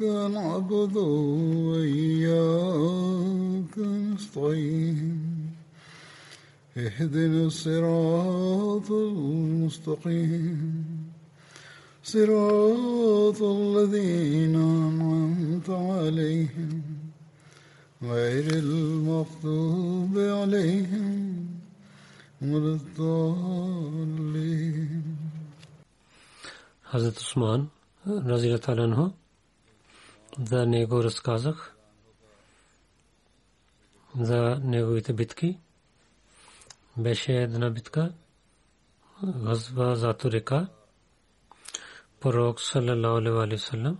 إياك نعبد وإياك نستعين. اهدنا الصراط المستقيم. صراط الذين أنعمت عليهم. غير المغضوب عليهم ولا الضالين. حضرت عثمان رضي الله عنه за него разказах, за неговите битки. Беше една битка, газва зато река, пророк саллалаху алейхи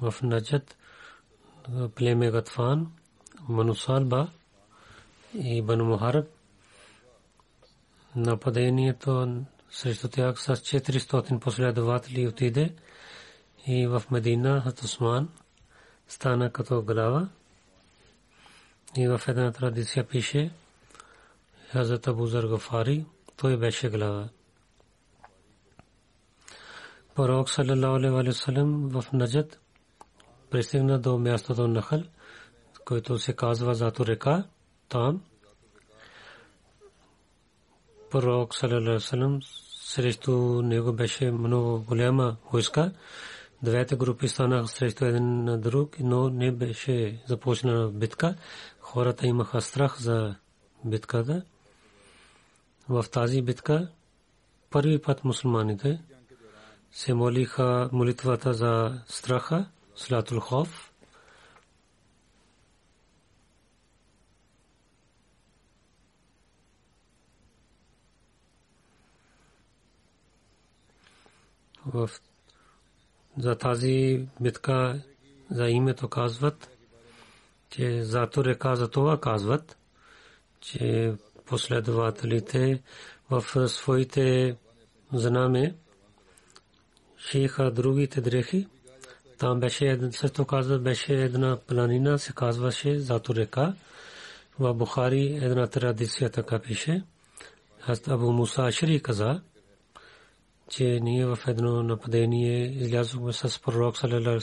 вассалам Манусалба и Бану Мухараб. Нападението срещу тях с 400 последователи и в Медина Хат Усман стана като глава. И в една традиция пише Хазрат Абу Зар Гафари, той беше глава. Пророк саллалаху алейхи ва саллям в Наджад пристигна до мястото Нахал, който се казва Зато река, там пророк саллалаху срещу него беше много голяма войска. Двете групи станаха срещу един на друг, но не беше започнала битка. Хората имаха страх за битката. В тази битка първи път мусулманите се молиха молитвата за страха, слатул хоф. в за тази битка за името казват, че зато река за това казват, че последователите в своите знаме шиха другите дрехи. Там беше също казва, беше една планина, се казваше зато река. В Бухари една традиция така пише. Аз Абу Муса Ашри каза, че ние в едно нападение излязохме с пророк саллалаху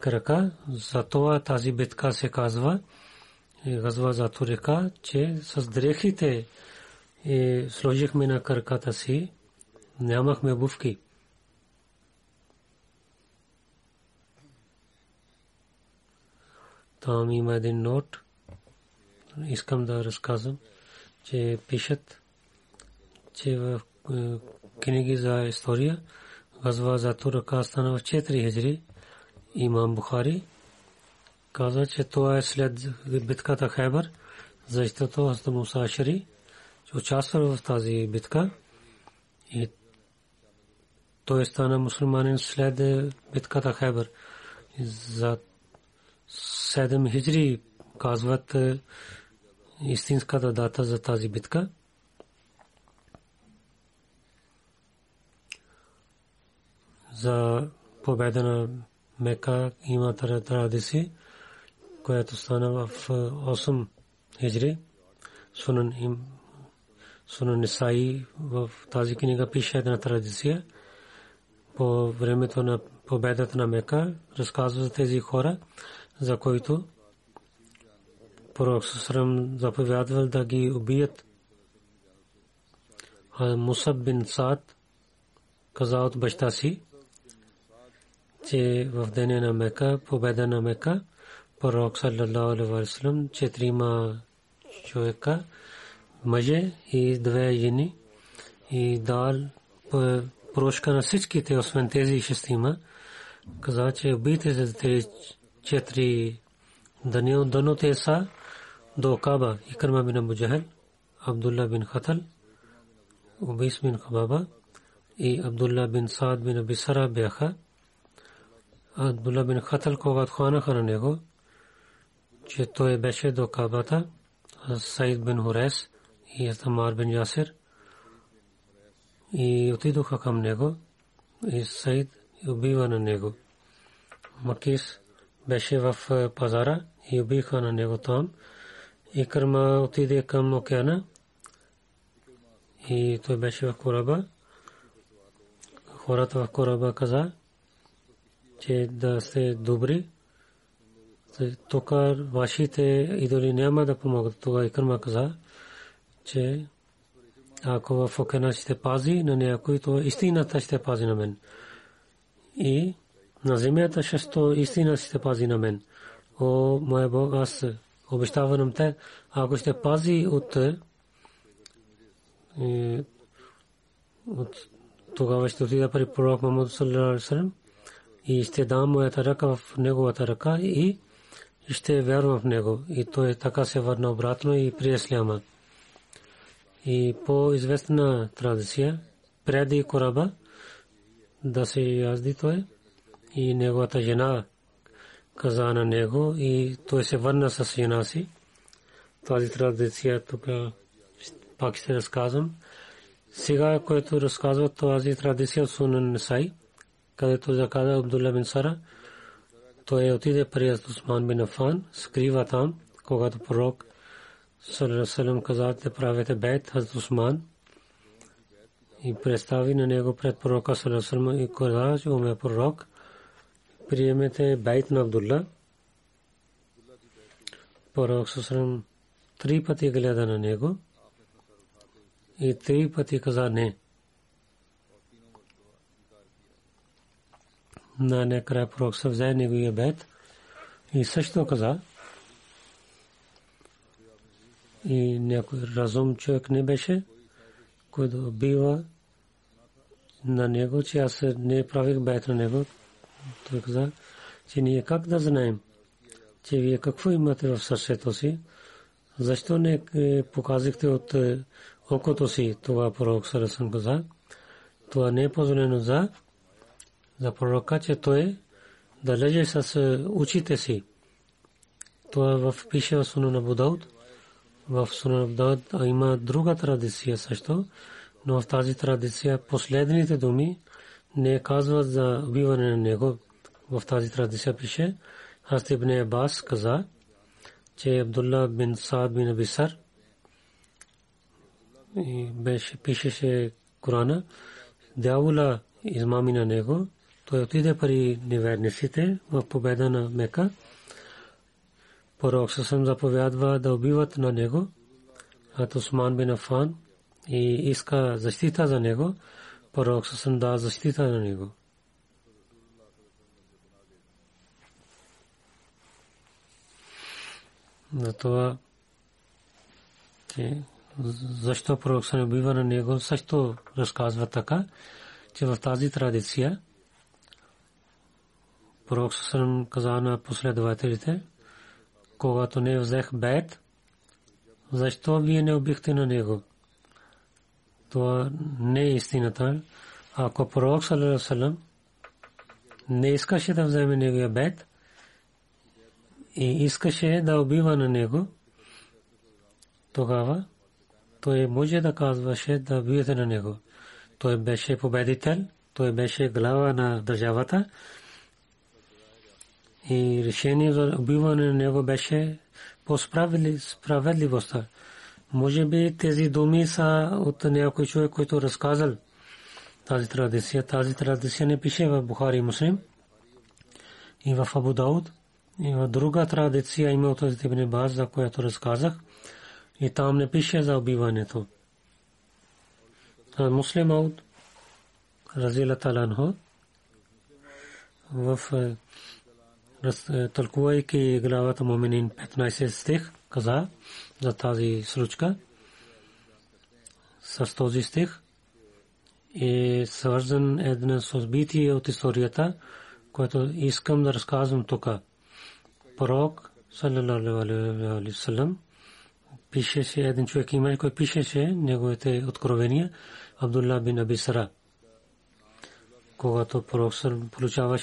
крака. Затова тази битка се казва газва за Турика, че с дрехите сложихме на краката си, нямахме обувки. Там има един нот. Искам да разказвам, че пишат, че в книги за история газва за Турика стана в 4 хиджри имам Бухари каза, че това е след битката Хайбър, защото Хазрат Муса Ашари участва в тази битка и той стана мусулманин след битката Хайбър. За 7 хиджри казват истинската дата за тази битка. За победа на Мека има традиция, която стана в 8 хиджри. Сунан им Суна Нисаи в тази книга пише една традиция. По времето на победата на Мека разказва за тези хора, за които пророк Сасрам заповядвал да ги убият. А Мусаб бин Саад каза от баща си, че в деня на Мека, победа на Мека, пророк саллалаху алейхи ва саллям четирима човека, мъже и две жени и дал прошка на всичките, освен тези шестима, каза, че убийте за тези четири дано те са до Каба, Икрма бин Абу Джахал, Абдулла бин Хатал, Убейс бин Хабаба и Абдулла бин Саад бин Абисара бяха. Абдулла бин Хатал, когато хванаха на него, че той беше до Кабата, Саид бин Хурес и Атамар бин Ясир и отидоха към него и Саид убива на него. Макис беше в пазара и убиха на него там. И Кърма отиде към океана и той беше в кораба. Хората в кораба каза, че да сте добри, тук вашите идоли няма да помогат. Тогава и Кърма каза, че ако в океана ще пази на някой, то истината ще пази на мен. И на земята шесто истина ще пази на мен. О, моя Бог, аз обещавам те, ако ще пази от, от тогава ще отида при пророк Мамуд Саллалаху и ще дам моята ръка в неговата ръка и ще вярвам в него. И той така се върна обратно и при Исляма. И по известна традиция, преди кораба да се язди той и неговата жена каза на него и той се върна с жена си. Тази традиция тук пак ще разказвам. Сега, което разказва тази традиция от Сунан Несай, където заказа Абдулла бин Сара, той отиде при Усман бин Афан, скрива там, когато пророк Салам каза, те правите бейт Хазрат Усман и представи на него пред пророка Салам и каза, че уме пророк, приемете бейт на Абдулла. Пророк Салам три пъти гледа на него и три пъти каза не. На некрая пророк се взе неговия бейт и също каза, и някой разум човек не беше, който бива на него, че аз не правих бейт на него. Той каза, че ние как да знаем, че вие какво имате в сърцето си, защо не показахте от окото си това пророк Сарасан каза. Това не е позволено за, за пророка, че той да леже с очите си. Това в пише в Суна на в Сунабдад има друга традиция също, но в тази традиция последните думи не казват за убиване на него. В тази традиция пише, Хаст ибн Абас каза, че Абдулла бин Саад бин Абисар пишеше Корана, дявола измами на него, той отиде при неверниците в победа на Мека Пророк Сасам заповядва да убиват на него. Ат Усман бин Афан и иска защита за него. Пророк Сасам да защита на него. Това, че защо пророк се убива на него, също разказва така, че в тази традиция пророк Сасам каза на последователите, когато не взех бед, защо вие не убихте на него? Това не е истината. Ако пророк Салам не искаше да вземе неговия бед и искаше да убива на него, тогава той може да казваше да биете на него. Той беше победител, той беше глава на държавата и решение за убиване на него беше по справедливостта. може би тези думи са от някой човек, който разказал тази традиция. Тази традиция не пише в Бухари и Муслим и в Абу Дауд. И в друга традиция има от Ибн Баз, за която разказах. И там не пише за убиването. Муслим Ауд, Разила Таланхо, в тълкувайки главата Моминин 15 стих, каза за тази случка с този стих е свързан една събитие от историята, което искам да разказвам тук. Пророк, саллалаху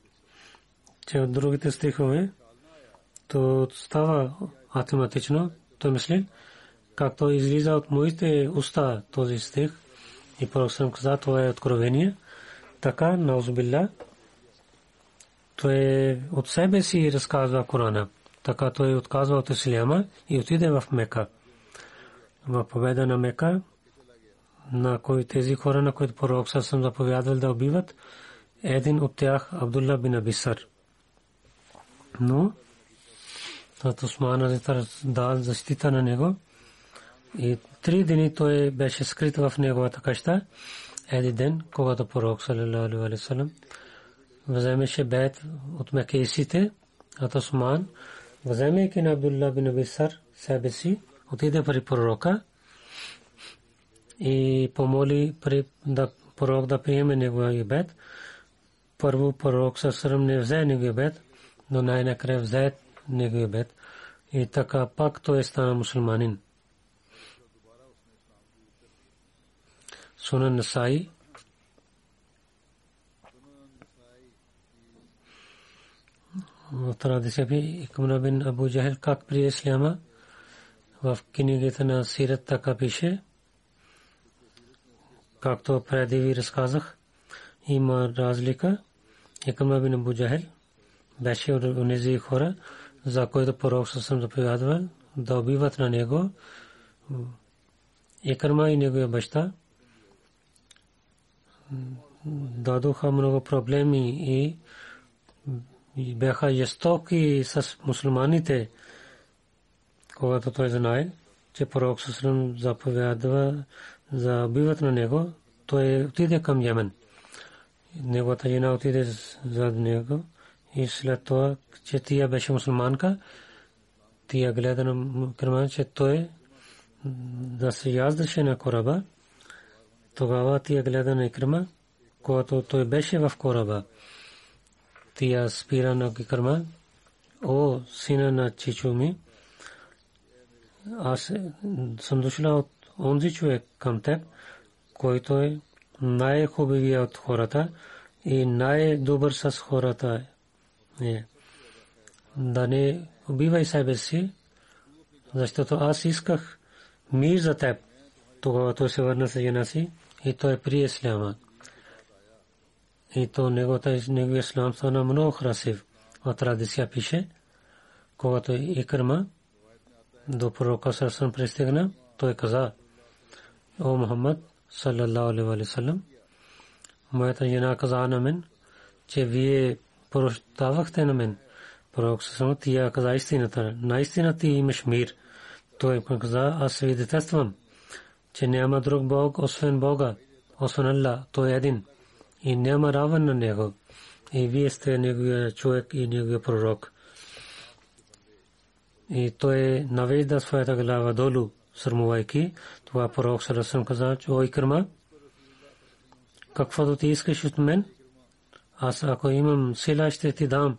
че от другите стихове то става автоматично. Той мисли, както излиза от моите уста този стих и пророк съм каза, това е откровение. Така, наузубилля, той от себе си разказва Корана. Така той отказва от Исляма и отиде в Мека. В победа на Мека, на кои тези хора, на които пророк съм заповядал да убиват, един от тях Абдулла бин Абисар. Но Тат Осман дал защита на него и три дни той беше скрит в неговата къща. Един ден, когато пророк саллалаху алейхи вассалам вземеше бед от мекейсите, от Осман, вземайки на Абдулла бин Абисар себе си, отиде при пророка и помоли да пророк да приеме неговия бед. Първо пророк съсрам не взе неговия бед, но най-накрая взе неговия бед. И така пак той стана мусулманин. Сунан Насаи в традиция би Икмна бин Абу Джахел как при Исляма в книгата на Сират така пише, както преди ви разказах, има разлика. Икмна бин Абу Джахел беше от тези хора, за които пророк съм заповядвал да убиват на него. Икрма и неговия баща дадоха много проблеми и бяха жестоки с мусулманите, когато той знае, че пророк Сусрам заповядва за убиват на него, той отиде към Йемен. Неговата жена отиде зад него и след това, че тия беше мусулманка, тия гледа на Кърман, че той да се яздаше на кораба. Тогава тия гледа на Икрма, когато той беше в кораба тия спира на Кикърма, о, сина на чичо ми, аз съм дошла от онзи човек към теб, който е най-хубавия от хората и най-добър с хората. Да не убивай себе си, защото аз исках мир за теб. Тогава той се върна с жена си и той прие исляма и то неговата неговия ислам стана много красив. В традиция пише, когато Икрма до пророка Сарсан пристигна, той каза, О Мухаммад, саллаллаху алейhi салам, моята жена каза на мен, че вие прощавахте на мен. Пророк Сарсан тия каза истината. Наистина ти имаш мир. Той каза, аз свидетелствам, че няма друг Бог, освен Бога, освен Аллах, той е един и няма равен на него. И вие сте неговия човек и неговия пророк. И той навежда своята глава долу, сърмувайки. Това пророк Сарасам каза, че ой кърма, каквото ти искаш от мен, аз ако имам сила, ще ти дам.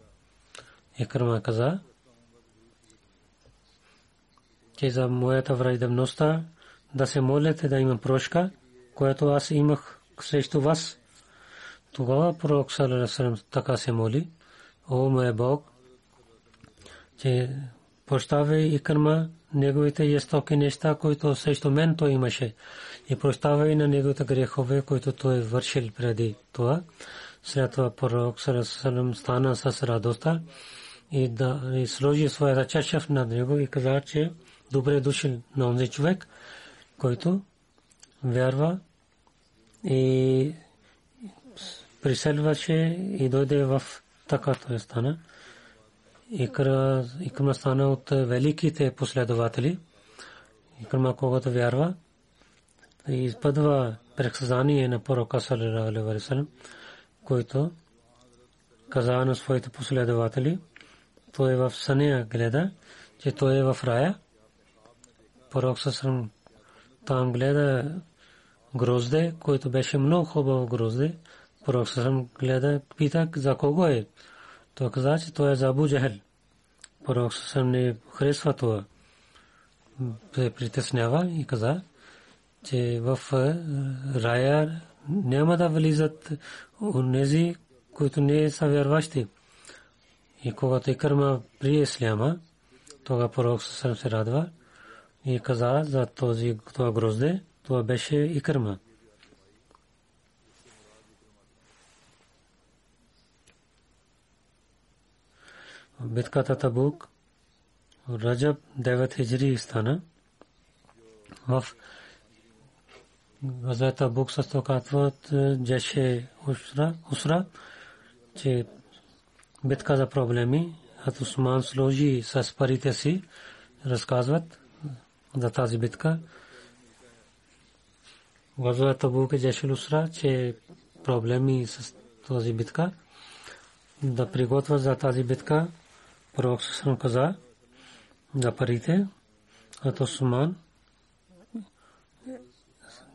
И кърма каза, че за моята враждебността да се молите да имам прошка, което аз имах срещу вас. Тогава пророк Салерасалам така се моли, о мой Бог, че прощавай и кърма неговите естоки неща, които срещу мен той имаше и прощавай на неговите грехове, които той е вършил преди това. След това пророк Салерасалам стана с радостта и да сложи своята чаша над него и каза, че добре дошъл на онзи човек, който вярва и приселваше и дойде в така той стана. Икрма стана от великите последователи. Икрма когато вярва и изпъдва предсказание на пророка алейхи който каза на своите последователи, той е в съня гледа, че той е в рая. Пророк Сасрам там гледа грозде, който беше много хубаво грозде. Пророк Сасрам гледа, пита за кого е. Той каза, че той е за Абу Джахел. Пророк Сасрам не харесва това. Притеснява и каза, че в рая няма да влизат онези, които не са вярващи. И когато Икърма при Исляма, тогава пророк Сасрам се радва и каза за този това грозде, това беше Икърма. битката Табук Раджаб 9 хиджри стана в Газа Табук се стокатват Джеше Усра, че битка за проблеми. Хат Усман сложи с парите си, разказват за тази битка. Газва Табук е Джешел Усра, че проблеми с тази битка. Да приготвя за тази битка. Пророк Сасрам каза за парите. Хат Усман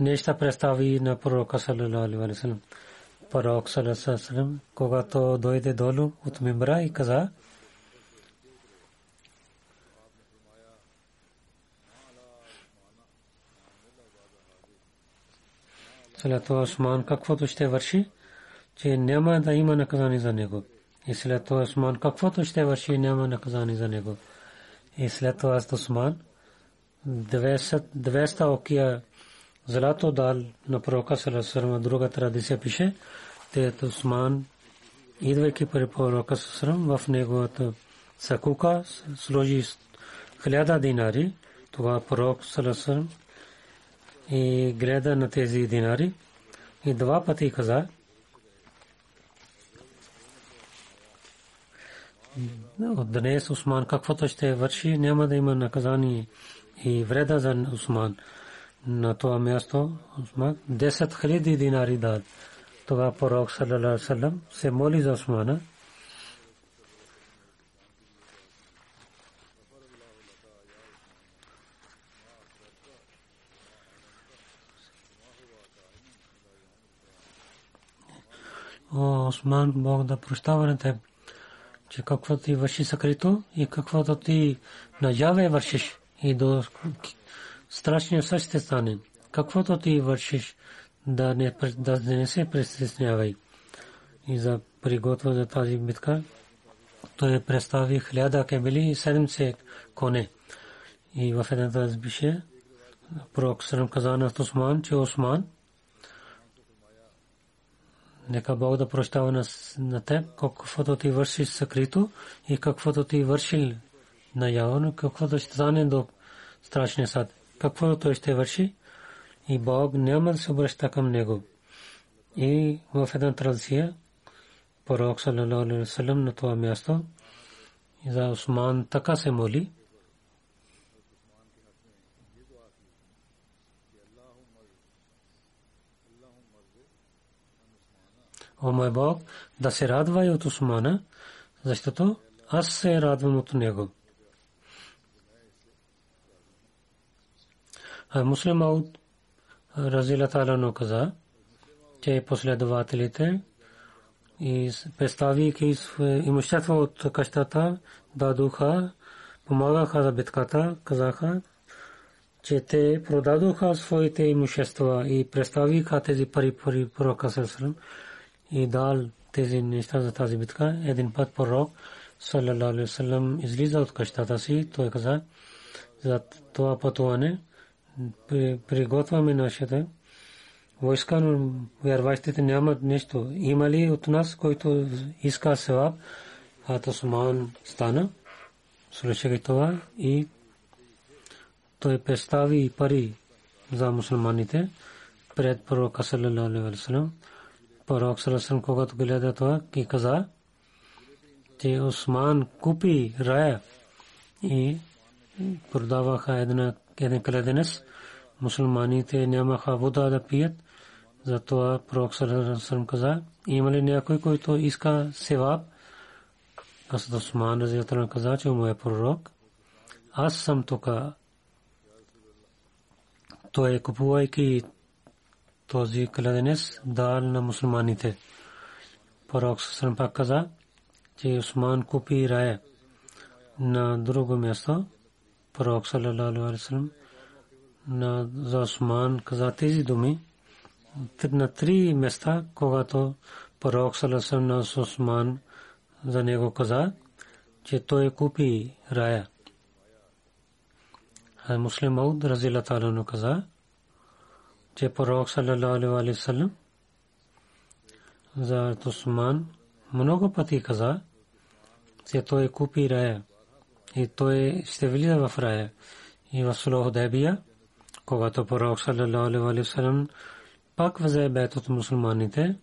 Пророк сам пак каза, че има нужда повече от Осман. Повече 100 камели и представи на пророка саллалаху Пак пророк сам каза, трети път от Осман, пак 100 камели с всичките неща представи на пророка саллалаху алейхи ва саллям. Пророк саллалаху алейхи ва саллям, когато дойде долу от мимбра и каза, след това Осман каквото ще върши, че няма да има наказание за него. И след това Осман каквото ще върши, няма наказание за него. И след това Осман 200 окия злато дал на пророка Салесарам, друга традиция пише, те Осман, идвайки при пророка Салесарам, в неговата сакука сложи хиляда динари, това пророк Салесарам и гледа на тези динари и два пъти каза, от днес Осман каквото ще върши, няма да има наказание и вреда за Осман. На това място Осман 10 хиляди динари дад. Това пророк саллалаху се моли за Османа. О, Осман, Бог да прощава на теб, че какво ти върши съкрито и каквото ти наяве вършиш и до страшния съд ще стане. Каквото ти вършиш, да не, да не се притеснявай. И за приготвя за тази битка, той представи хиляда кемели и седемце коне. И в една тази бише, пророк Сърм каза на Осман, че Осман, Нека Бог да прощава на, на теб, каквото ти вършиш съкрито и каквото ти вършил наявно, каквото ще стане до страшния сад какво той ще върши. И Бог няма да се обръща към него. И в една традиция, пророк салалаху на това място, за Осман така О мой Бог, да се радвай от А муслим Ауд Разила Талано каза, че последователите и представяйки имущество от къщата, дадоха, помагаха за битката, казаха, че те продадоха своите имущества и представиха тези пари пари пророка Сърсалам и дал тези неща за тази битка. Един път пророк саллалаху приготвяме нашата войска, но вярващите нямат нещо. Има ли от нас, който иска севап, а Тосман стана, слушайки това и той представи пари за мусулманите пред пророка саллалаху алейхи. Пророк саллалаху когато това и каза, че Осман купи рая и продаваха една един кладенец. Мусулманите нямаха вода да пият. Затова пророк саллалаху каза, има ли някой, който иска севап? Аз Осман разиятелно каза, че му е пророк. Аз съм тук той купувайки този кладенец дал на мусулманите. Пророк Сасрам пак каза, че Усман купи рая на друго място. Пророк Салалалу Алисалам на за Усман каза тези думи на три места, когато Пророк Салалалу на Усман за него каза, че той купи рая. Муслим Мауд Разила Талану каза, че пророк саллалаху алейхи вассалам за Тусман много пъти каза, че той купи рая и той ще влиза в рая. И в Сулох Дебия, когато пророк саллалаху алейхи вассалам пак взе бет от мусулманите,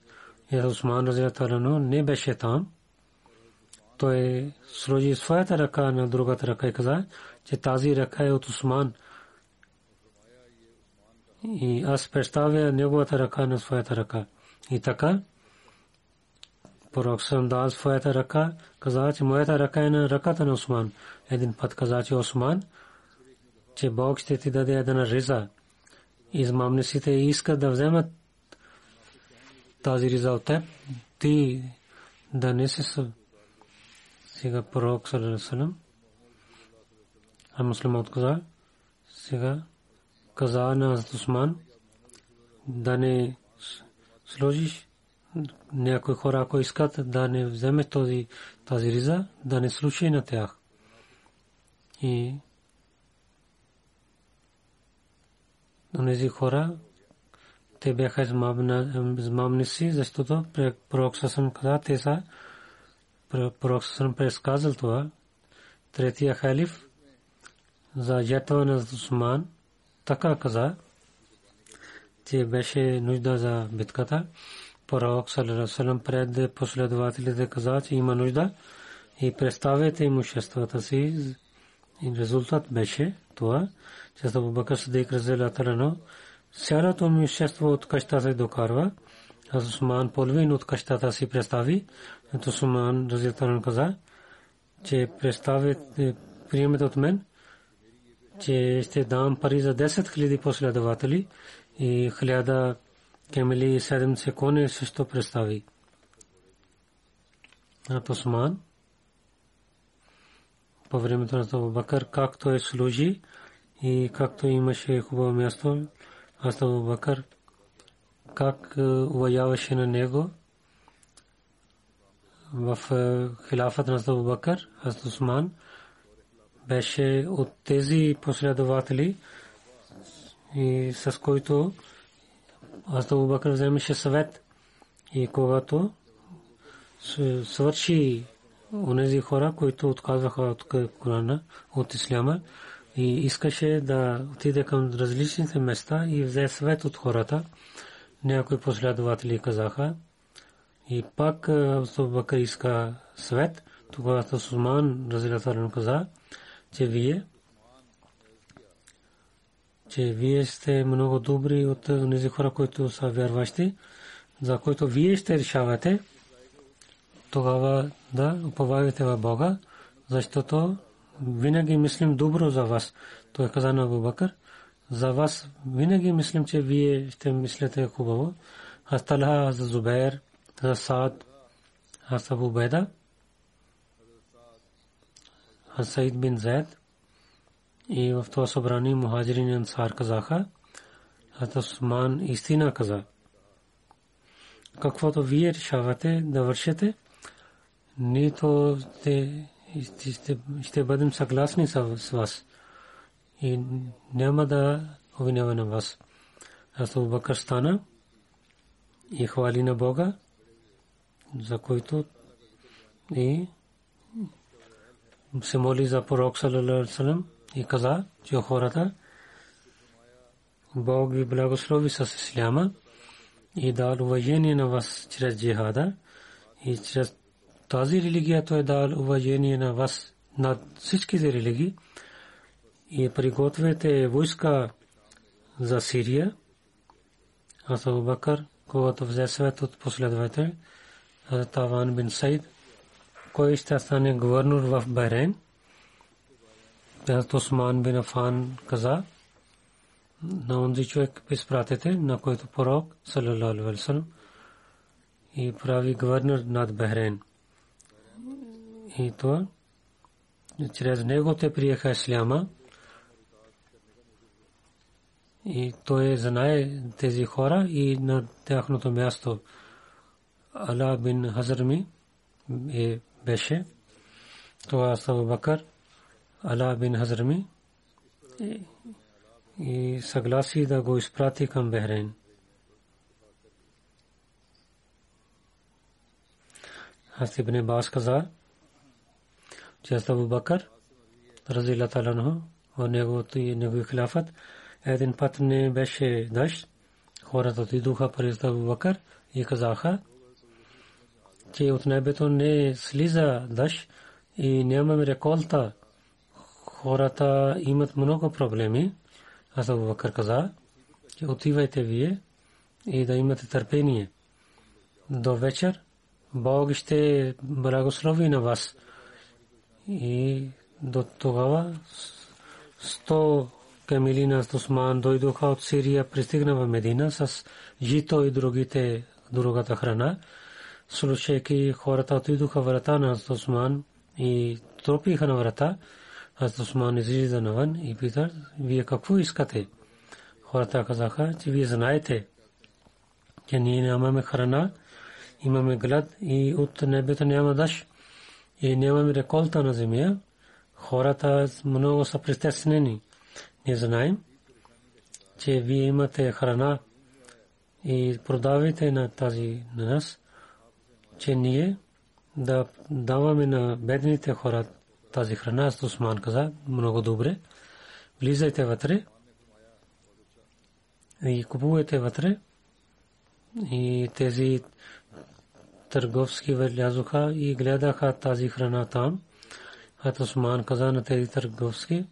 и Усман разилаталану не беше там, той сложи своята ръка на другата ръка и каза, че тази ръка е от Усман. И аз представя неговата ръка на своята ръка. И така, пророк съм дал своята ръка, каза, че моята ръка е на ръката на Осман. Един път каза, че Осман, че Бог ще ти даде една риза. Измамниците искат да вземат тази риза от теб. Ти да не се сега пророк саллалаху а муслимът каза, сега каза на Усман да не сложиш някои хора, ако искат да не вземе този, тази риза, да не слушай на тях. И тези хора, те бяха измамници, защото пророк съм каза, те са пророк съм предсказал това. Третия халиф за жертва на Усман така каза, че беше нужда за битката. Пророк саллалаху пред последователите каза, че има нужда и представете имуществата си. И резултат беше това, че Абу Бакр Сидик разделателно цялото имущество от къщата се докарва. Аз Усман половин от къщата си представи. Ето Усман разделателно каза, че представете приемете от мен че ще дам пари за 10 000 последователи и 1000 кемели и 7 коне също представи. От Осман по времето на Абу Бакър, както е служи и както имаше хубаво място, аз Абу Бакър как е, уважаваше на него. В е, хилафът на Абу Бакър, аз Осман, беше от тези последователи и с който аз Абу Бакър вземеше съвет. И когато свърши онези хора, които отказваха от Корана, от Исляма и искаше да отиде към различните места и взе съвет от хората. Някои последователи казаха и пак Бакър иска съвет. Тогава Сулман Разилатарен каза, че вие че вие сте много добри от тези хора, които са вярващи, за който вие ще решавате, тогава да уповавате в Бога, защото винаги мислим добро за вас. Той каза на Абу Бакър, за вас винаги мислим, че вие ще мислите хубаво. Аз Талха, за Зубейр, за Саад, аз Абу Беда, аз Саид бин Зайд и в това събрание мухаджирин ансар казаха, аз Осман истина каза. Каквото вие решавате да вършите, нито ще, ще, бъдем съгласни с вас и няма да обвиняваме вас. Аз Бакър стана и хвали на Бога, за който и се моли за пророк салалалаху и каза, че хората Бог ви благослови с исляма и дал уважение на вас чрез джихада и чрез тази религия той е дал уважение на вас над всичките религии и пригответе войска за Сирия. Аз Абу Бакър, когато взе свет от последовател, Таван бин Сайд, кой ще стане гвърнор в Байрен. Hazrat Осман бин Афан каза на онзи човек изпратете, на който пророк, салалалаху алейхи и прави гвърнор над Бахрейн. И това чрез него те приеха исляма и той знае тези хора и на тяхното място. Ала бин Хазрми е беше. Това Сабу Бакър Ала бин Хазрми и съгласи да го изпрати към Бехрейн. Ибн Бас каза, че Абу Бакър, разила таланху, в неговото и негови хилафът, един път не беше дъжд. Хората отидоха през Абу Бакър и казаха, че от небето не слиза дъжд и нямаме реколта. Хората имат много проблеми. Аз Абу Бакър каза, че отивайте вие и да имате търпение. До вечер Бог ще благослови на вас. И до тогава сто камилина с Осман дойдоха от Сирия, пристигна в Медина с жито и другите другата храна. Слушайки хората отидоха врата на Осман и тропиха на врата. Аз Осман излиза навън и пита, вие какво искате? Хората казаха, че вие знаете, че ние нямаме храна, имаме глад и от небето няма дъжд и нямаме реколта на земя. Хората много са притеснени. Не знаем, че вие имате храна и продавайте на тази на нас, че ние да даваме на бедните хора тази храна. Аз Осман каза, много добре. Влизайте вътре и купувайте вътре. И тези търговски влязоха и гледаха тази храна там. Хат Осман каза на тези търговски,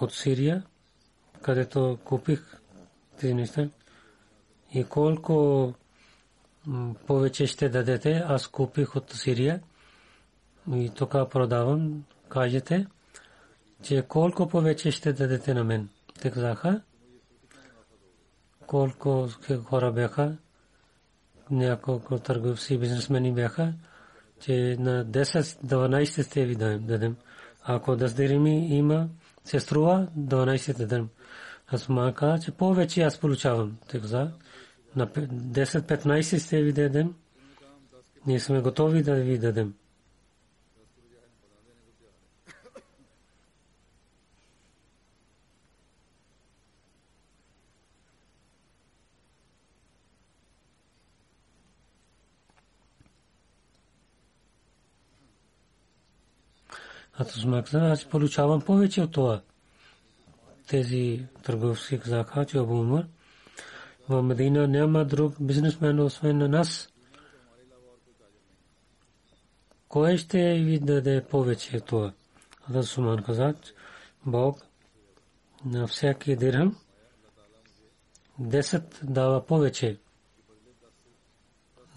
от Сирия, където купих тези неща. И колко повече ще дадете, аз купих от Сирия и тук продавам, кажете, че колко повече ще дадете на мен. Те казаха, колко хора бяха, няколко търговци бизнесмени бяха, че на 10-12 ще ви дадем. Ако 10 дирими има, се струва 12 ден. Аз ма че повече аз получавам. Те каза, на 10-15 ще ви дадем. Ние сме готови да ви дадем. Аз получавам повече от това. Тези търговски казаха, че Абу Умар в Медина няма друг бизнесмен, освен на нас. Кой ще ви даде повече от това? Аз Суман каза, Бог на всяки дирхам 10 дава повече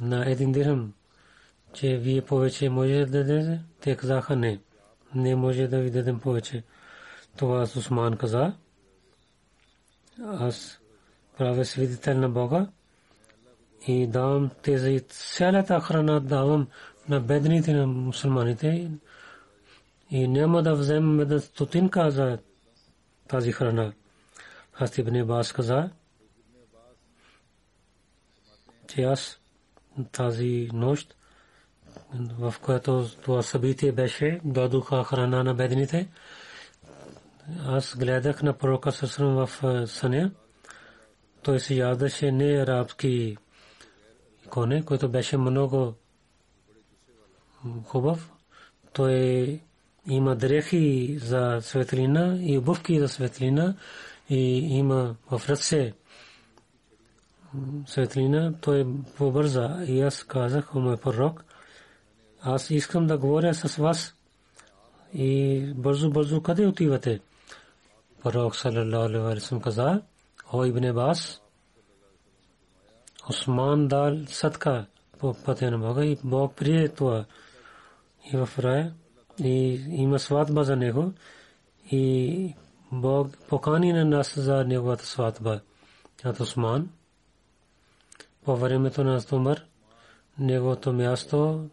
на един дирхам, че вие повече може да дадете, те казаха не, не може да ви дадем повече. Това Усман каза, аз правя свидетел на Бога и давам тези цялата храна давам на бедните на мусулманите и няма да вземем да стотинка за тази храна. Аз Ибн Бас каза, че аз тази нощ, в която това събитие беше, дадоха храна на бедните. Аз гледах на пророка Сасрам в съня. Той се ядеше не арабски коне, който беше много хубав. Той има дрехи за светлина и обувки за светлина и има в ръце светлина, той побърза и аз казах, мой пророк, аз искам да говоря с вас и бързо, бързо къде отивате? Пророк салалаху алейхи ва каза, о Ибн Бас, Осман дал садка по пътя на Бога и Бог прие това и в рая и има сватба за него и Бог покани на нас за неговата сватба. От Осман по времето на Умар неговото място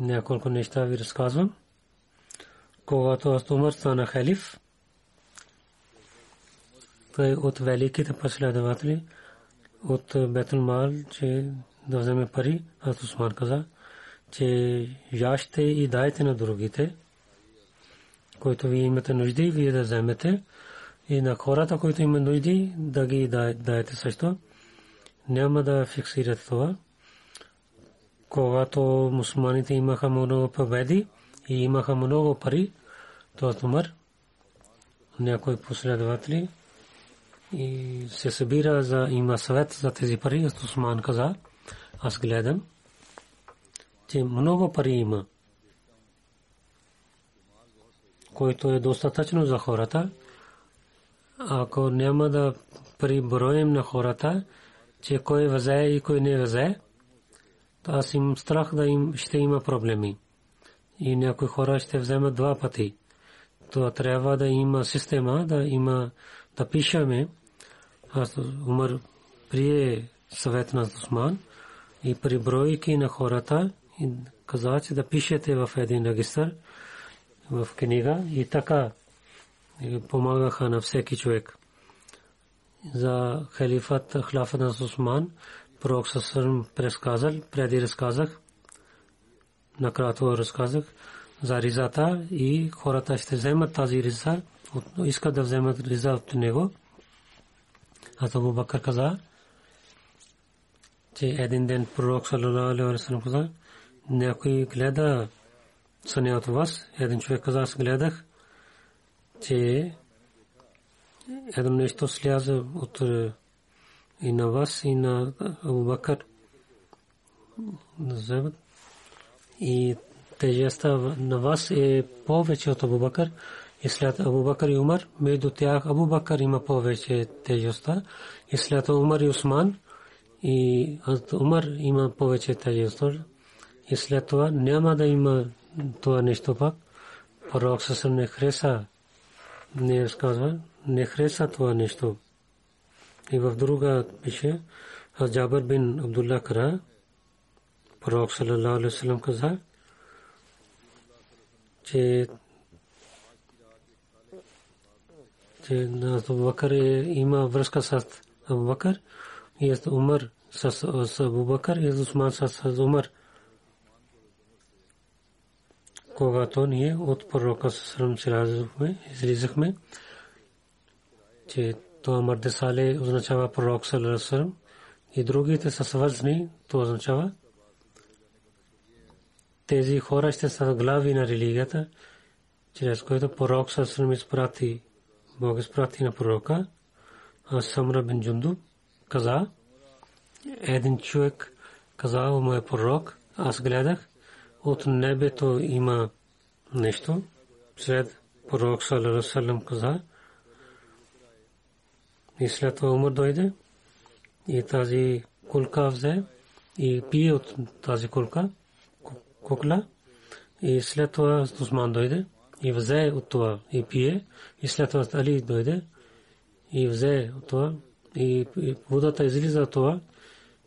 няколко неща ви разказвам. Когато Умар стана халиф, той от великите последователи от Бетул Мал, че да вземе пари, аз Усман каза, че яще и дайте на другите, които вие имате нужди, вие да вземете и на хората, които имат нужди, да ги дадете също. Няма да фиксирате това. Когато мусулманите имаха много победи и имаха много пари, то Умар, някои последователи, и се събира за има съвет за тези пари. Осман каза, аз гледам, че много пари има, който е достатъчно за хората. Ако няма да приброим на хората, че кой възе и кой не възе, аз им страх да им ще има проблеми. И някои хора ще вземат два пъти. То трябва да има система, да има да пишеме. Аз Умар прие съвет на Осман и прибройки на хората и каза, че да пишете в един регистр в книга и така помагаха на всеки човек. За халифат Хлафа на Осман пророк Сасърм предсказал, преди разказах, накратко разказах за ризата и хората ще вземат тази риза, искат да вземат риза от него. А то Бакър каза, че един ден пророк саллалаху и на вас, и на Абу Бакър. И тежестта на вас е повече от Абу Бакър. И след Абу Бакър и Умар, между тях Абу Бакър има повече тежестта. И след Умар и Усман, и Умар има повече тежестта. И след това няма да има това нещо пак. Пророк съвсем не хреса, не разказва, не хреса това нещо. И в друга пише, аз Джабър бин Абдулла Кара, пророк саллалаху алейхи вассалам каза, че че на Абу Бакър има връзка с Абу Бакър и с Умар с Абу Бакър и с Усман с Умар. Когато ние от пророка Сърм се излизахме, че то Мърде Сале означава пророк Салерасърм и другите са свързани, то означава тези хора ще са глави на религията, чрез което пророк Салерасърм изпрати, Бог изпрати на пророка, а Самра бен Джунду каза, един човек каза, о мой пророк, аз гледах, от небето има нещо, след пророк Салам каза. И след това умър дойде и тази кулка взе и пие от тази кулка, кукла. И след това Усман дойде и взе от това и пие. И след това Али дойде и взе от това и водата излиза от това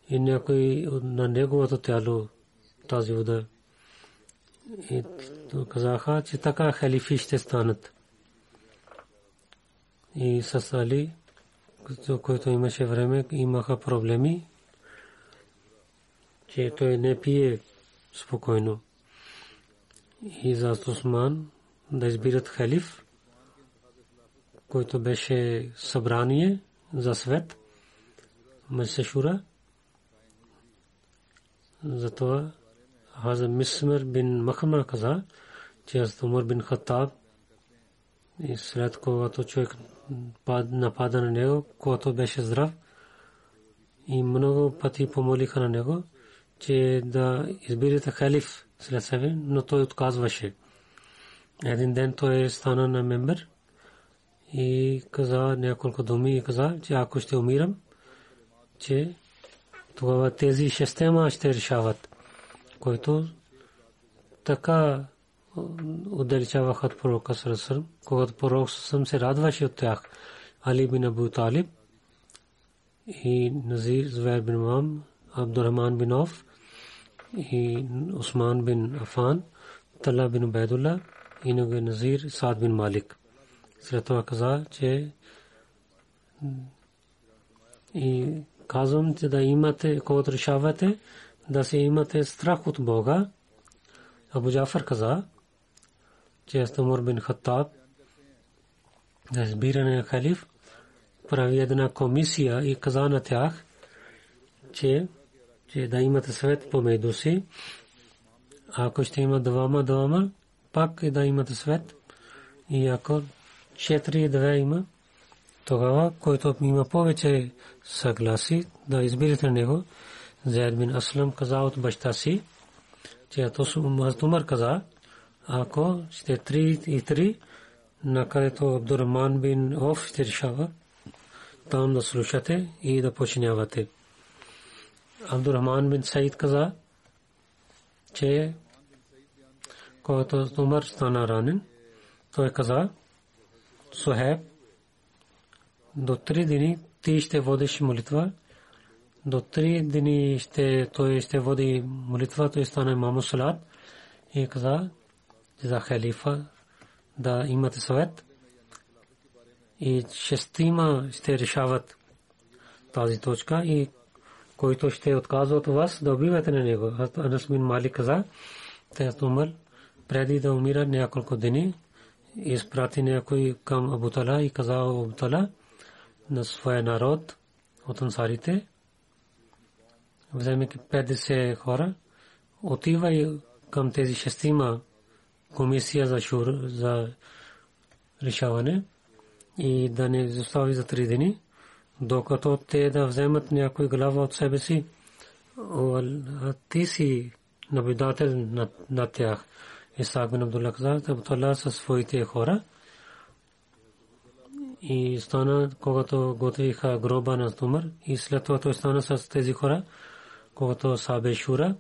и някой на неговото тяло тази вода. И казаха, че така халифи ще станат. И с Али, който имаше време, имаха проблеми, че той не пие спокойно. И за Осман да избират халиф, който беше събрание за свет, Месешура. Затова Хаза Мисмер бин Махама каза, че аз Умар бин Хаттаб и след когато човек напада на него, когато беше здрав и много пъти помолиха на него, че да изберете халиф след себе, но той отказваше. Един ден той стана на мембер и каза няколко думи и каза, че ако ще умирам, че тогава тези шестема ще решават, които така отдалечаваха от пророка Сарасърм, когато пророк съм се радваше от тях. Али бин Абу Талиб и Назир Звер бин Мам, Абдурахман бин Оф и Усман бин Афан, Тала бин Убайдулlah и Назир Сад бин Малик. След това каза, че и казвам, че да имате, когато решавате, да се имате страх от Бога. Абу Джафар каза, че Астамур бин Хаттаб да избиране на халиф прави една комисия и каза на тях, че, че да имате свет помежду си. Ако ще има двама, двама, пак да имате свет. И ако четири две има, тогава, който има повече съгласи, да изберете него. Зайд бин Аслам каза от баща си, че Умар каза, ако сте три и три, на където Абдурман бин Оф ще решава, там да слушате и да починявате. Абдурахман бин Саид каза, че когато Умар стана ранен, той каза, Сухеб, до три дни ти ще водиш молитва. До три дни ще, той ще води молитва, той стане маму салат и каза за халифа да имате съвет. И шестима ще решават тази точка и който ще отказва от вас да убивате на него. Анас бин Малик каза, те умър преди да умира няколко дни, изпрати някой към Абутала и каза Абутала, на своя народ от ансарите, вземайки 50 хора, отива и към тези шестима комисия за, шур, за решаване и да не застави за три дни, докато те да вземат някой глава от себе си, ти си наблюдател над, над тях. Исаак бин Абдулlah каза, Абдулlah със своите хора – и стана, когато готвиха гроба на Тумър и след това той стана с тези хора, когато Сабе Шура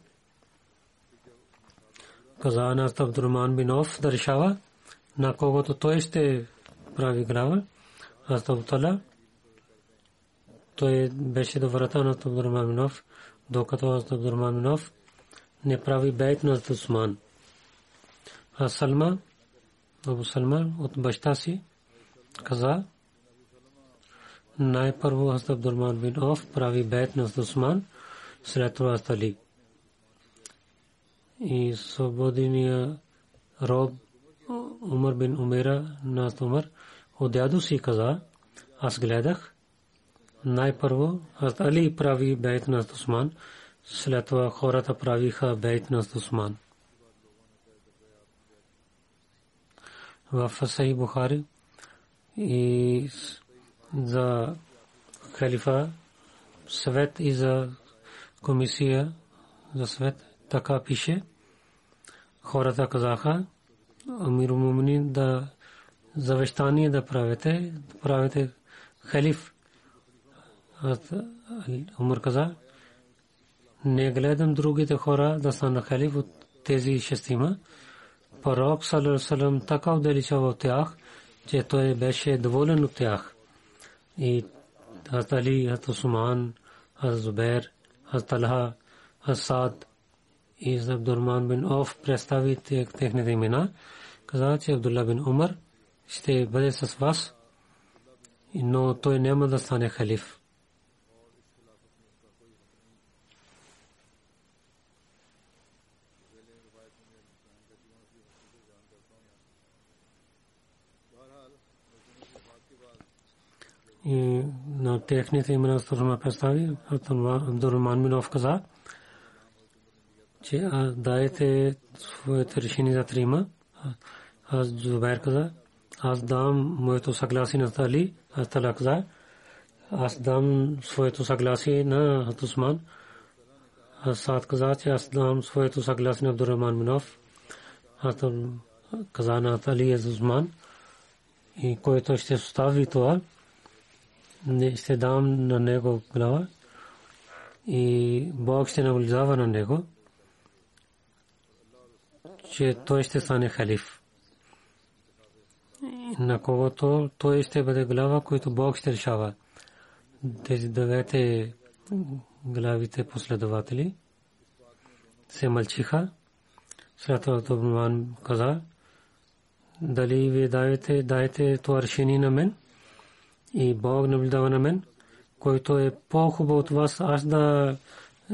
каза на Абдурман бин Оф да решава на когото той ще прави глава. Астабтала той беше до врата на Абдурман бин Оф, докато Абдурман бин Оф не прави бейт на Усман. А Салма, Абу Салма от баща си, каза, най-първо Хазрат Абдурман бин Оф прави бейт на Усман, след това Али. И свободния роб Умар бин Умера на Умар от дядо си каза, аз гледах, най-първо Али прави бейт на Усман, след това хората правиха бейт на Усман. В Сахи Бухари и за халифа съвет и за комисия за съвет. Така пише. Хората казаха, Амир Муминин да завещание да правите, правите халиф. Умар каза, не гледам другите хора да станат халиф от тези шестима. Пророк Салам така отдалечава от тях, че той беше доволен от тях. И Хазрат Али, Хазрат Усман, Хазрат Зубер, Хазрат Талха, Хазрат Сад и Абдурман бин Оф представи техните имена. Каза, че Абдулла бин Умар ще бъде с вас, но той няма да стане халиф. и на техните имена Стурма представи, Абдурман Минов каза, че дайте своите решения за трима. Аз Зубайр каза, аз дам моето съгласие на Тали, аз Тала каза, аз дам своето съгласие на Хатусман. Аз Саад каза, че аз дам своето съгласие на Абдурман Минов. Аз каза на Тали Азузман и който ще остави това, не ще дам на него глава и Бог ще наблюдава на него, че той ще стане халиф. На когото той ще бъде глава, който Бог ще решава. Тези девете главите последователи се мълчиха. След това каза, дали вие даете, даете това решение на мен? и Бог наблюдава на мен, който е по-хубав от вас, аз да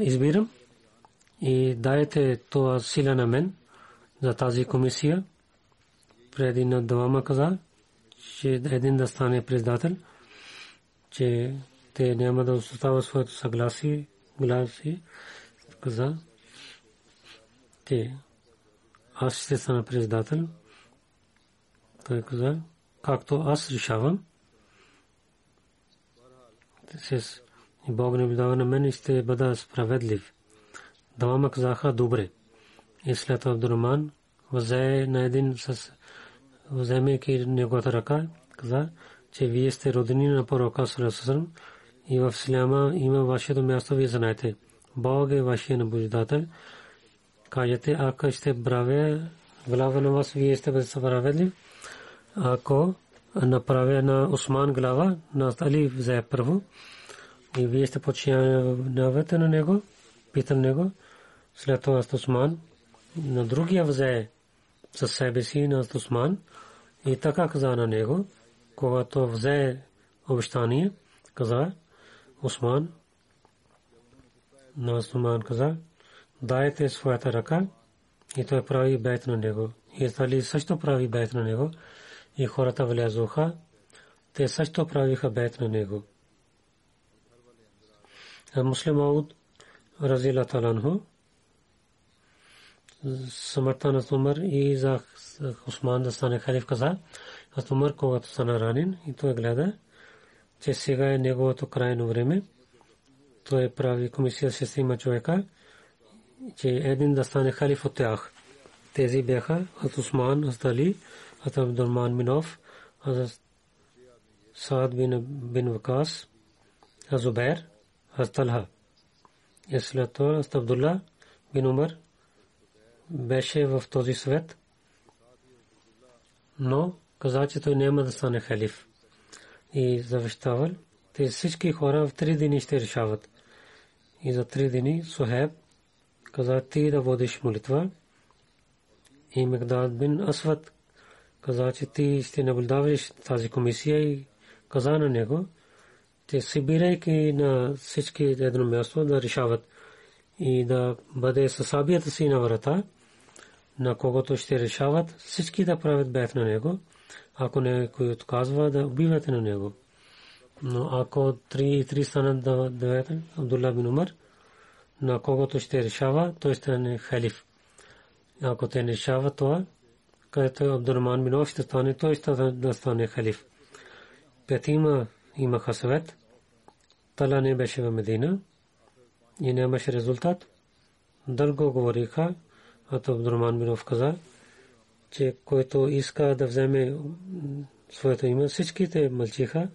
избирам и дайте това сила на мен за тази комисия. Преди на двама каза, че един да стане председател, че те няма да оставят своето съгласие, гласи, каза, те аз ще стана председател. Той каза, както аз решавам, с Бог не дава на мен и ще бъда справедлив. Двама казаха добре. И след Абдурман взе на един с вземайки неговата ръка, каза, че вие сте родени на пророка Сарасусърм и в Сляма има вашето място, вие знаете. Бог е вашия наблюдател. Кажете, ако ще браве глава на вас, вие сте справедлив. Ако направя на Осман глава, на Али взе първо. И вие сте подчинявате на него, питал него. След това Осман на другия взе със себе си на Осман и така каза на него, когато взе обещание, каза Осман, на Осман каза, дайте своята ръка и той прави бейт на него. И Али също прави бейт на него и хората влязоха, те също правиха бейт на него. Муслим Ауд Разила Таланху смъртта на Умар и за Усман да стане халиф каза, аз Умар когато стана ранен и той гледа, че сега е неговото крайно време. Той прави комисия с шестима човека, че един да стане халиф от тях. Тези бяха от Усман, от Дали, от Абдурман Минов, от Саад бин Вакас, от Зубер, от Талха. И след това от Абдулла бин Умар беше в този свет, но каза, че той няма да стане халиф. И завещавал, те всички хора в три дни ще решават. И за три дни Сухеб каза ти да водиш молитва. И Мегдад бин Асват каза, че ти ще наблюдаваш тази комисия и каза на него, че събирайки на всички едно място да решават и да бъде със сабията си на врата, на когото ще решават всички да правят бед на него, ако някой отказва да убивате на него. Но ако три три станат да девете, Абдулла бин Умар, на когото ще решава, той ще не халиф. Ако те не решава това, където Абдурман бин ще стане, той ще да стане халиф. Петима имаха съвет. Тала не беше в Медина и нямаше резултат. Дълго говориха, а то Абдурман бин Ов каза, че който иска да вземе своето име, всичките мълчиха.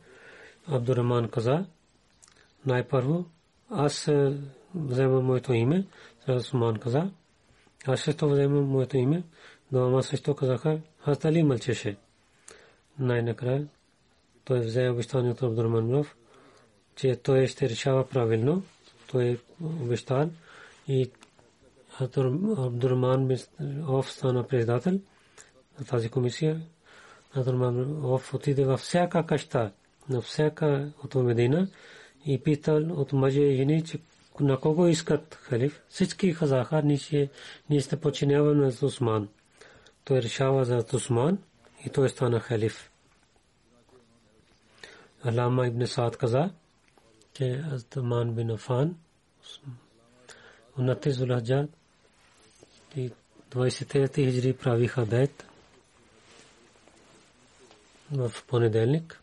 Абдураман каза, най-първо, аз вземам моето име, Усман каза, аз също вземам моето име, двама също казаха, Хазали мълчеше. Най-накрая той взе обещанието Абдурман Млов, че той ще решава правилно. Той е обещал и Абдурман Оф стана председател на тази комисия. Абдурман Оф отиде във всяка каща, на всяка от Медина и питал от мъже и жени, че на кого искат халиф. Всички казаха, ние сте подчинявани на Усман. Той решава за Усман и той стана халиф. Алама ибн Саад каза, че Азтаман бин Афан, унати Зулахджад и 23 хиджри правиха бед в понеделник.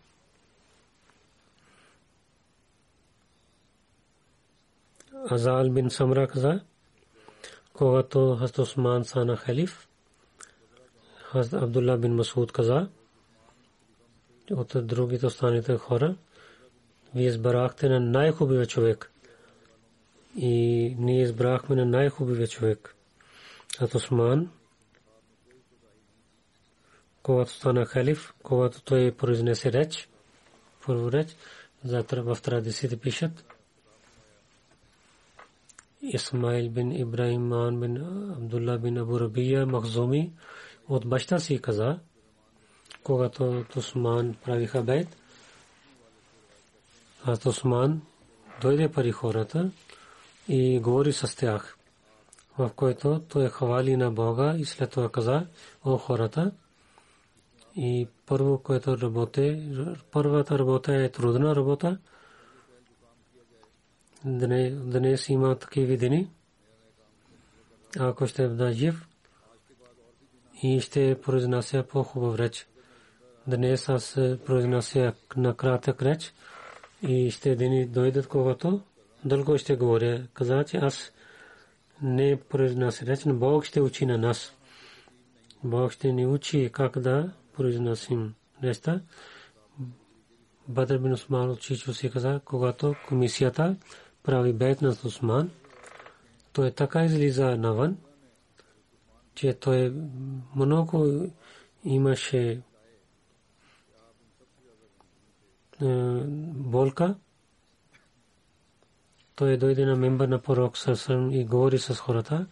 Азал бин Самра каза, когато Хаст Осман стана халиф, Хаст Абдулла бин Масуд каза, от другите останалите хора, вие избрахте на най-хубавия човек. И ние избрахме на най-хубавия човек. От Осман, когато стана халиф, когато той произнесе реч, първо реч, в традициите пишат, Исмаил бин Ибраиман бин Абдулла бин Абу Рабия Махзуми. От баща си каза, когато Тусман правиха бейт, а Тусман дойде пари хората и говори с тях, в който той хвали на Бога и след това каза, о хората, и първо, което работе, първата работа е трудна работа, днес има такива видени, ако ще бъда жив и ще произнася по-хубав реч. Днес аз произнася на кратък реч и ще дени дойдат когато дълго ще говоря. Каза, че аз не произнася реч, но Бог ще учи на нас. Бог ще ни учи как да произносим неща. Бадр бин Усман от Чичо си каза, когато комисията прави бейт на Усман, той така излиза навън, че той много имаше болка. Той дойде на мембър на пророк Сърсън и говори с хората.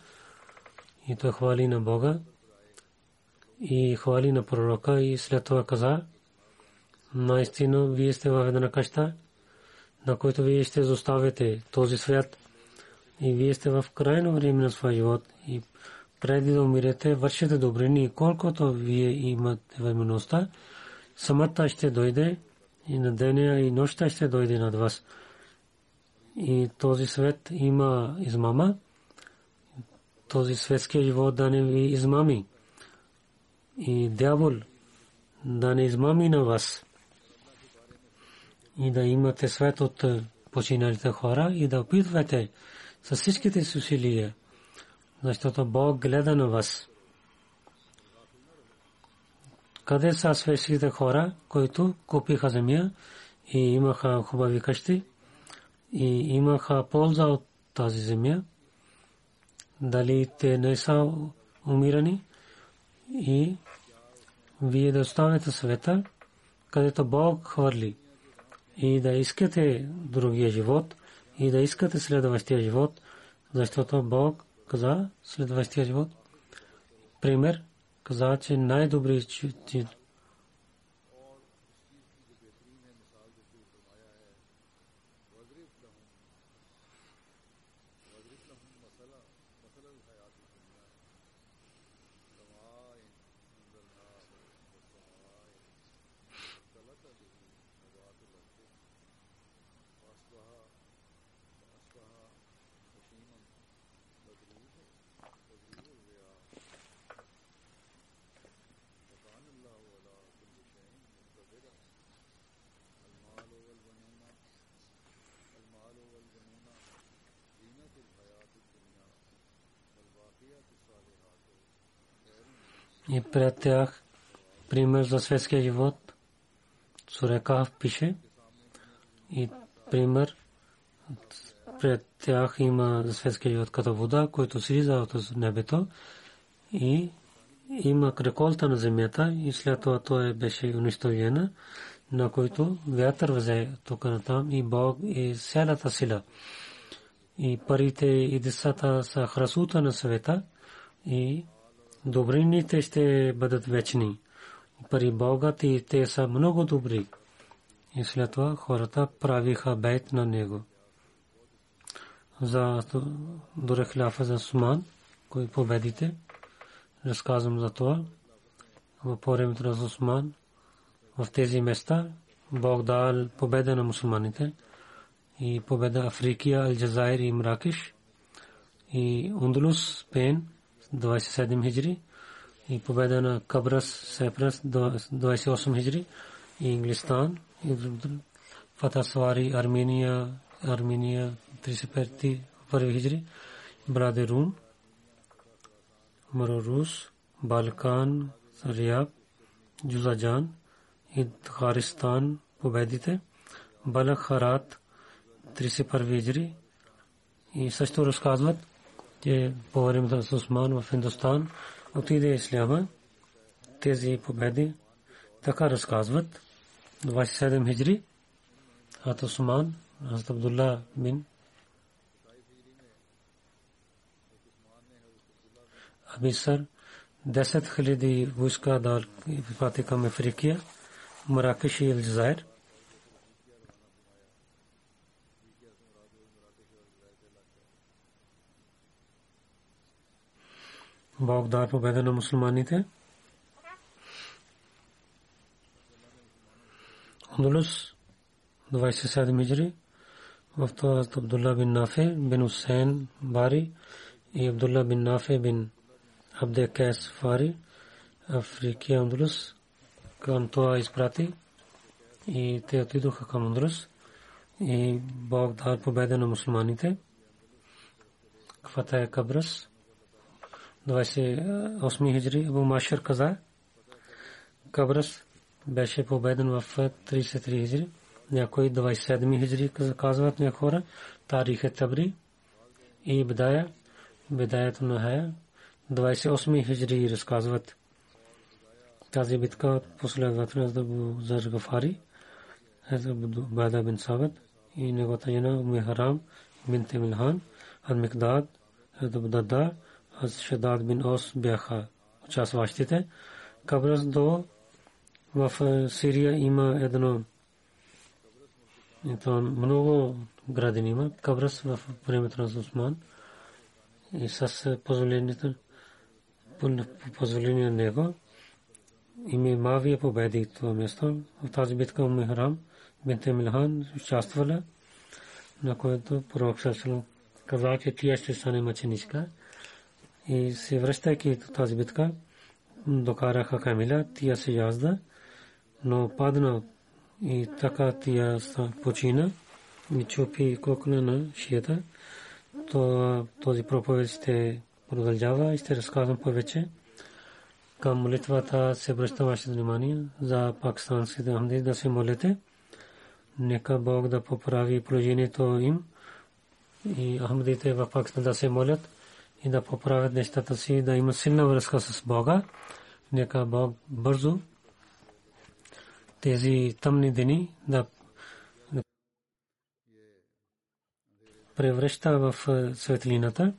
И той хвали на Бога. И хвали на пророка и след това каза, наистина вие сте в една къща, на който вие ще заставите този свят и вие сте в крайно време на своя живот и преди да умирете, вършите добрини, колкото вие имате възможността, самата ще дойде и на деня и нощта ще дойде над вас. И този свет има измама, този светския живот да не ви измами. И дявол да не измами на вас и да имате свет от починалите хора и да опитвате с всичките си усилия, защото Бог гледа на вас. Къде са светските хора, които купиха земя и имаха хубави къщи и имаха полза от тази земя? Дали те не са умирани и вие да оставите света, където Бог хвърли и да искате другия живот и да искате следващия живот, защото Бог каза следващия живот. Пример, каза, че най-добри и пред пример за светския живот. Сурекав пише и пример пред тях има светския живот като вода, който слиза от небето и има реколта на земята и след това той беше унищожена, на който вятър взе тук на там и Бог и цялата сила. И парите и децата са храсута на света и добрините ще бъдат вечни. Пари богати те са много добри. И след това хората правиха бейт на него. За дори хляфа за Суман, кой победите, разказвам за това. В времето на Осман, в тези места, Бог дал победа на мусулманите и победа Африкия, Алджазайр и Мракиш и Ундулус, Пен, 27 хиджри и победа на Кабрас, Сепрас, 28 хиджри и Инглистан и Фатасвари, Армения, Армения, 35 хиджри, Браде Рум, Марорус, Балкан, Рияб, Джузаджан и Харистан победите, Балак Харат, 31 хиджри. И също разказват, че по време на Осман в Индостан отиде Исляма, тези победи така разказват, 27 хиджри, от Осман, Хазрат Абдулла бин Абисар, 10 хиляди войска дал пати към Африкия, Маракеш и Алджазайр. Бог дар победа на мусулманите. Андалус 27 хиджри в това Абдулла бин Нафе бин Усейн Бари и Абдулла бин Нафе бин Абде Кес Фари Африки Андалус към това изпрати и те отидоха към Андалус и Бог дар победа на мусулманите. Квата е Кабрас 28 хиджри Абу Машер каза Кабрас беше победен в 33 хиджри някои 27 хиджри казват някои хора тарих е табри и бедая бедаят на хая 28 хиджри разказват тази битка от последователно за Гафари Бада бин Сабат и неговата жена Уми Харам бинт Милхан Ад Микдад Ад Бдада Ад Шадад бин Ос бяха участващите. Кабрас до в Сирия има едно то много градини има. Кабрас в времето на Осман и с позволението позволение на него име Мавия победи това место. В тази битка Уми Харам бинте Милхан участвала, на което пророк Сасалам каза, че тя ще стане мъченичка. И се връщайки в тази битка, докараха Камила, тя се язда, но падна и така тя почина и чупи кокна на шията. То, този проповед ще продължава и ще разказвам повече. Към молитвата се връща ваше внимание за пакистанските хамди да се молите. Нека Бог да поправи положението им и ахмадите в Пакистан да се молят и да поправят нещата си, да имат силна връзка с Бога. Нека Бог бързо тези тъмни дни да превръща в светлината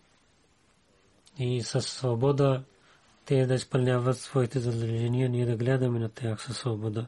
и със свобода те да изпълняват своите задължения, ние да гледаме на тях със свобода.